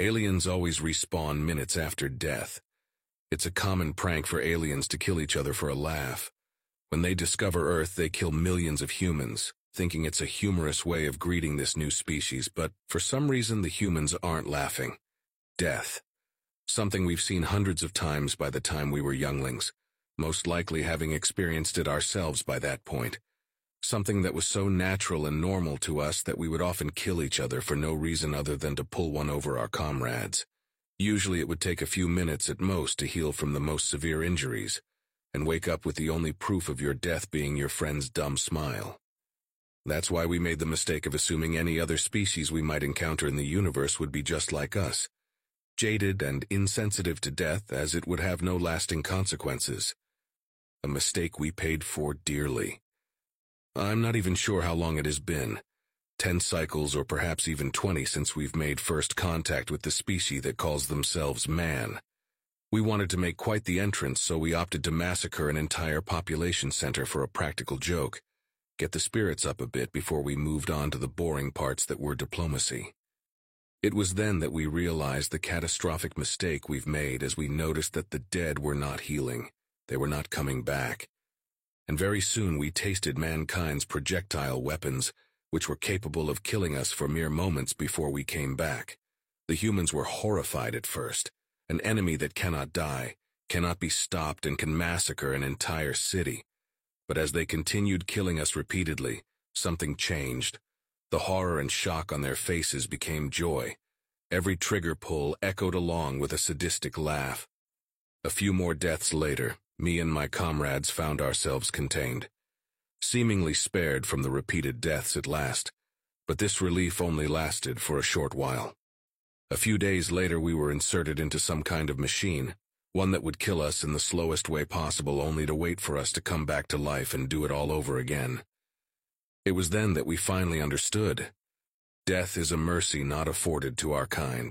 Aliens always respawn minutes after death. It's a common prank for aliens to kill each other for a laugh. When they discover Earth, they kill millions of humans, thinking it's a humorous way of greeting this new species, but for some reason the humans aren't laughing. Death. Something we've seen hundreds of times by the time we were younglings, most likely having experienced it ourselves by that point. Something that was so natural and normal to us that we would often kill each other for no reason other than to pull one over our comrades. Usually it would take a few minutes at most to heal from the most severe injuries, and wake up with the only proof of your death being your friend's dumb smile. That's why we made the mistake of assuming any other species we might encounter in the universe would be just like us, jaded and insensitive to death as it would have no lasting consequences. A mistake we paid for dearly. I'm not even sure how long it has been. Ten cycles or perhaps even twenty since we've made first contact with the species that calls themselves man. We wanted to make quite the entrance, so we opted to massacre an entire population center for a practical joke. Get the spirits up a bit before we moved on to the boring parts that were diplomacy. It was then that we realized the catastrophic mistake we've made as we noticed that the dead were not healing. They were not coming back. And very soon we tasted mankind's projectile weapons, which were capable of killing us for mere moments before we came back. The humans were horrified at first. An enemy that cannot die, cannot be stopped and can massacre an entire city. But as they continued killing us repeatedly, something changed. The horror and shock on their faces became joy. Every trigger pull echoed along with a sadistic laugh. A few more deaths later, me and my comrades found ourselves contained seemingly spared from the repeated deaths at last, but this relief only lasted for a short while. A few days later we were inserted into some kind of machine, one that would kill us in the slowest way possible only to wait for us to come back to life and do it all over again. It was then that we finally understood. Death is a mercy not afforded to our kind.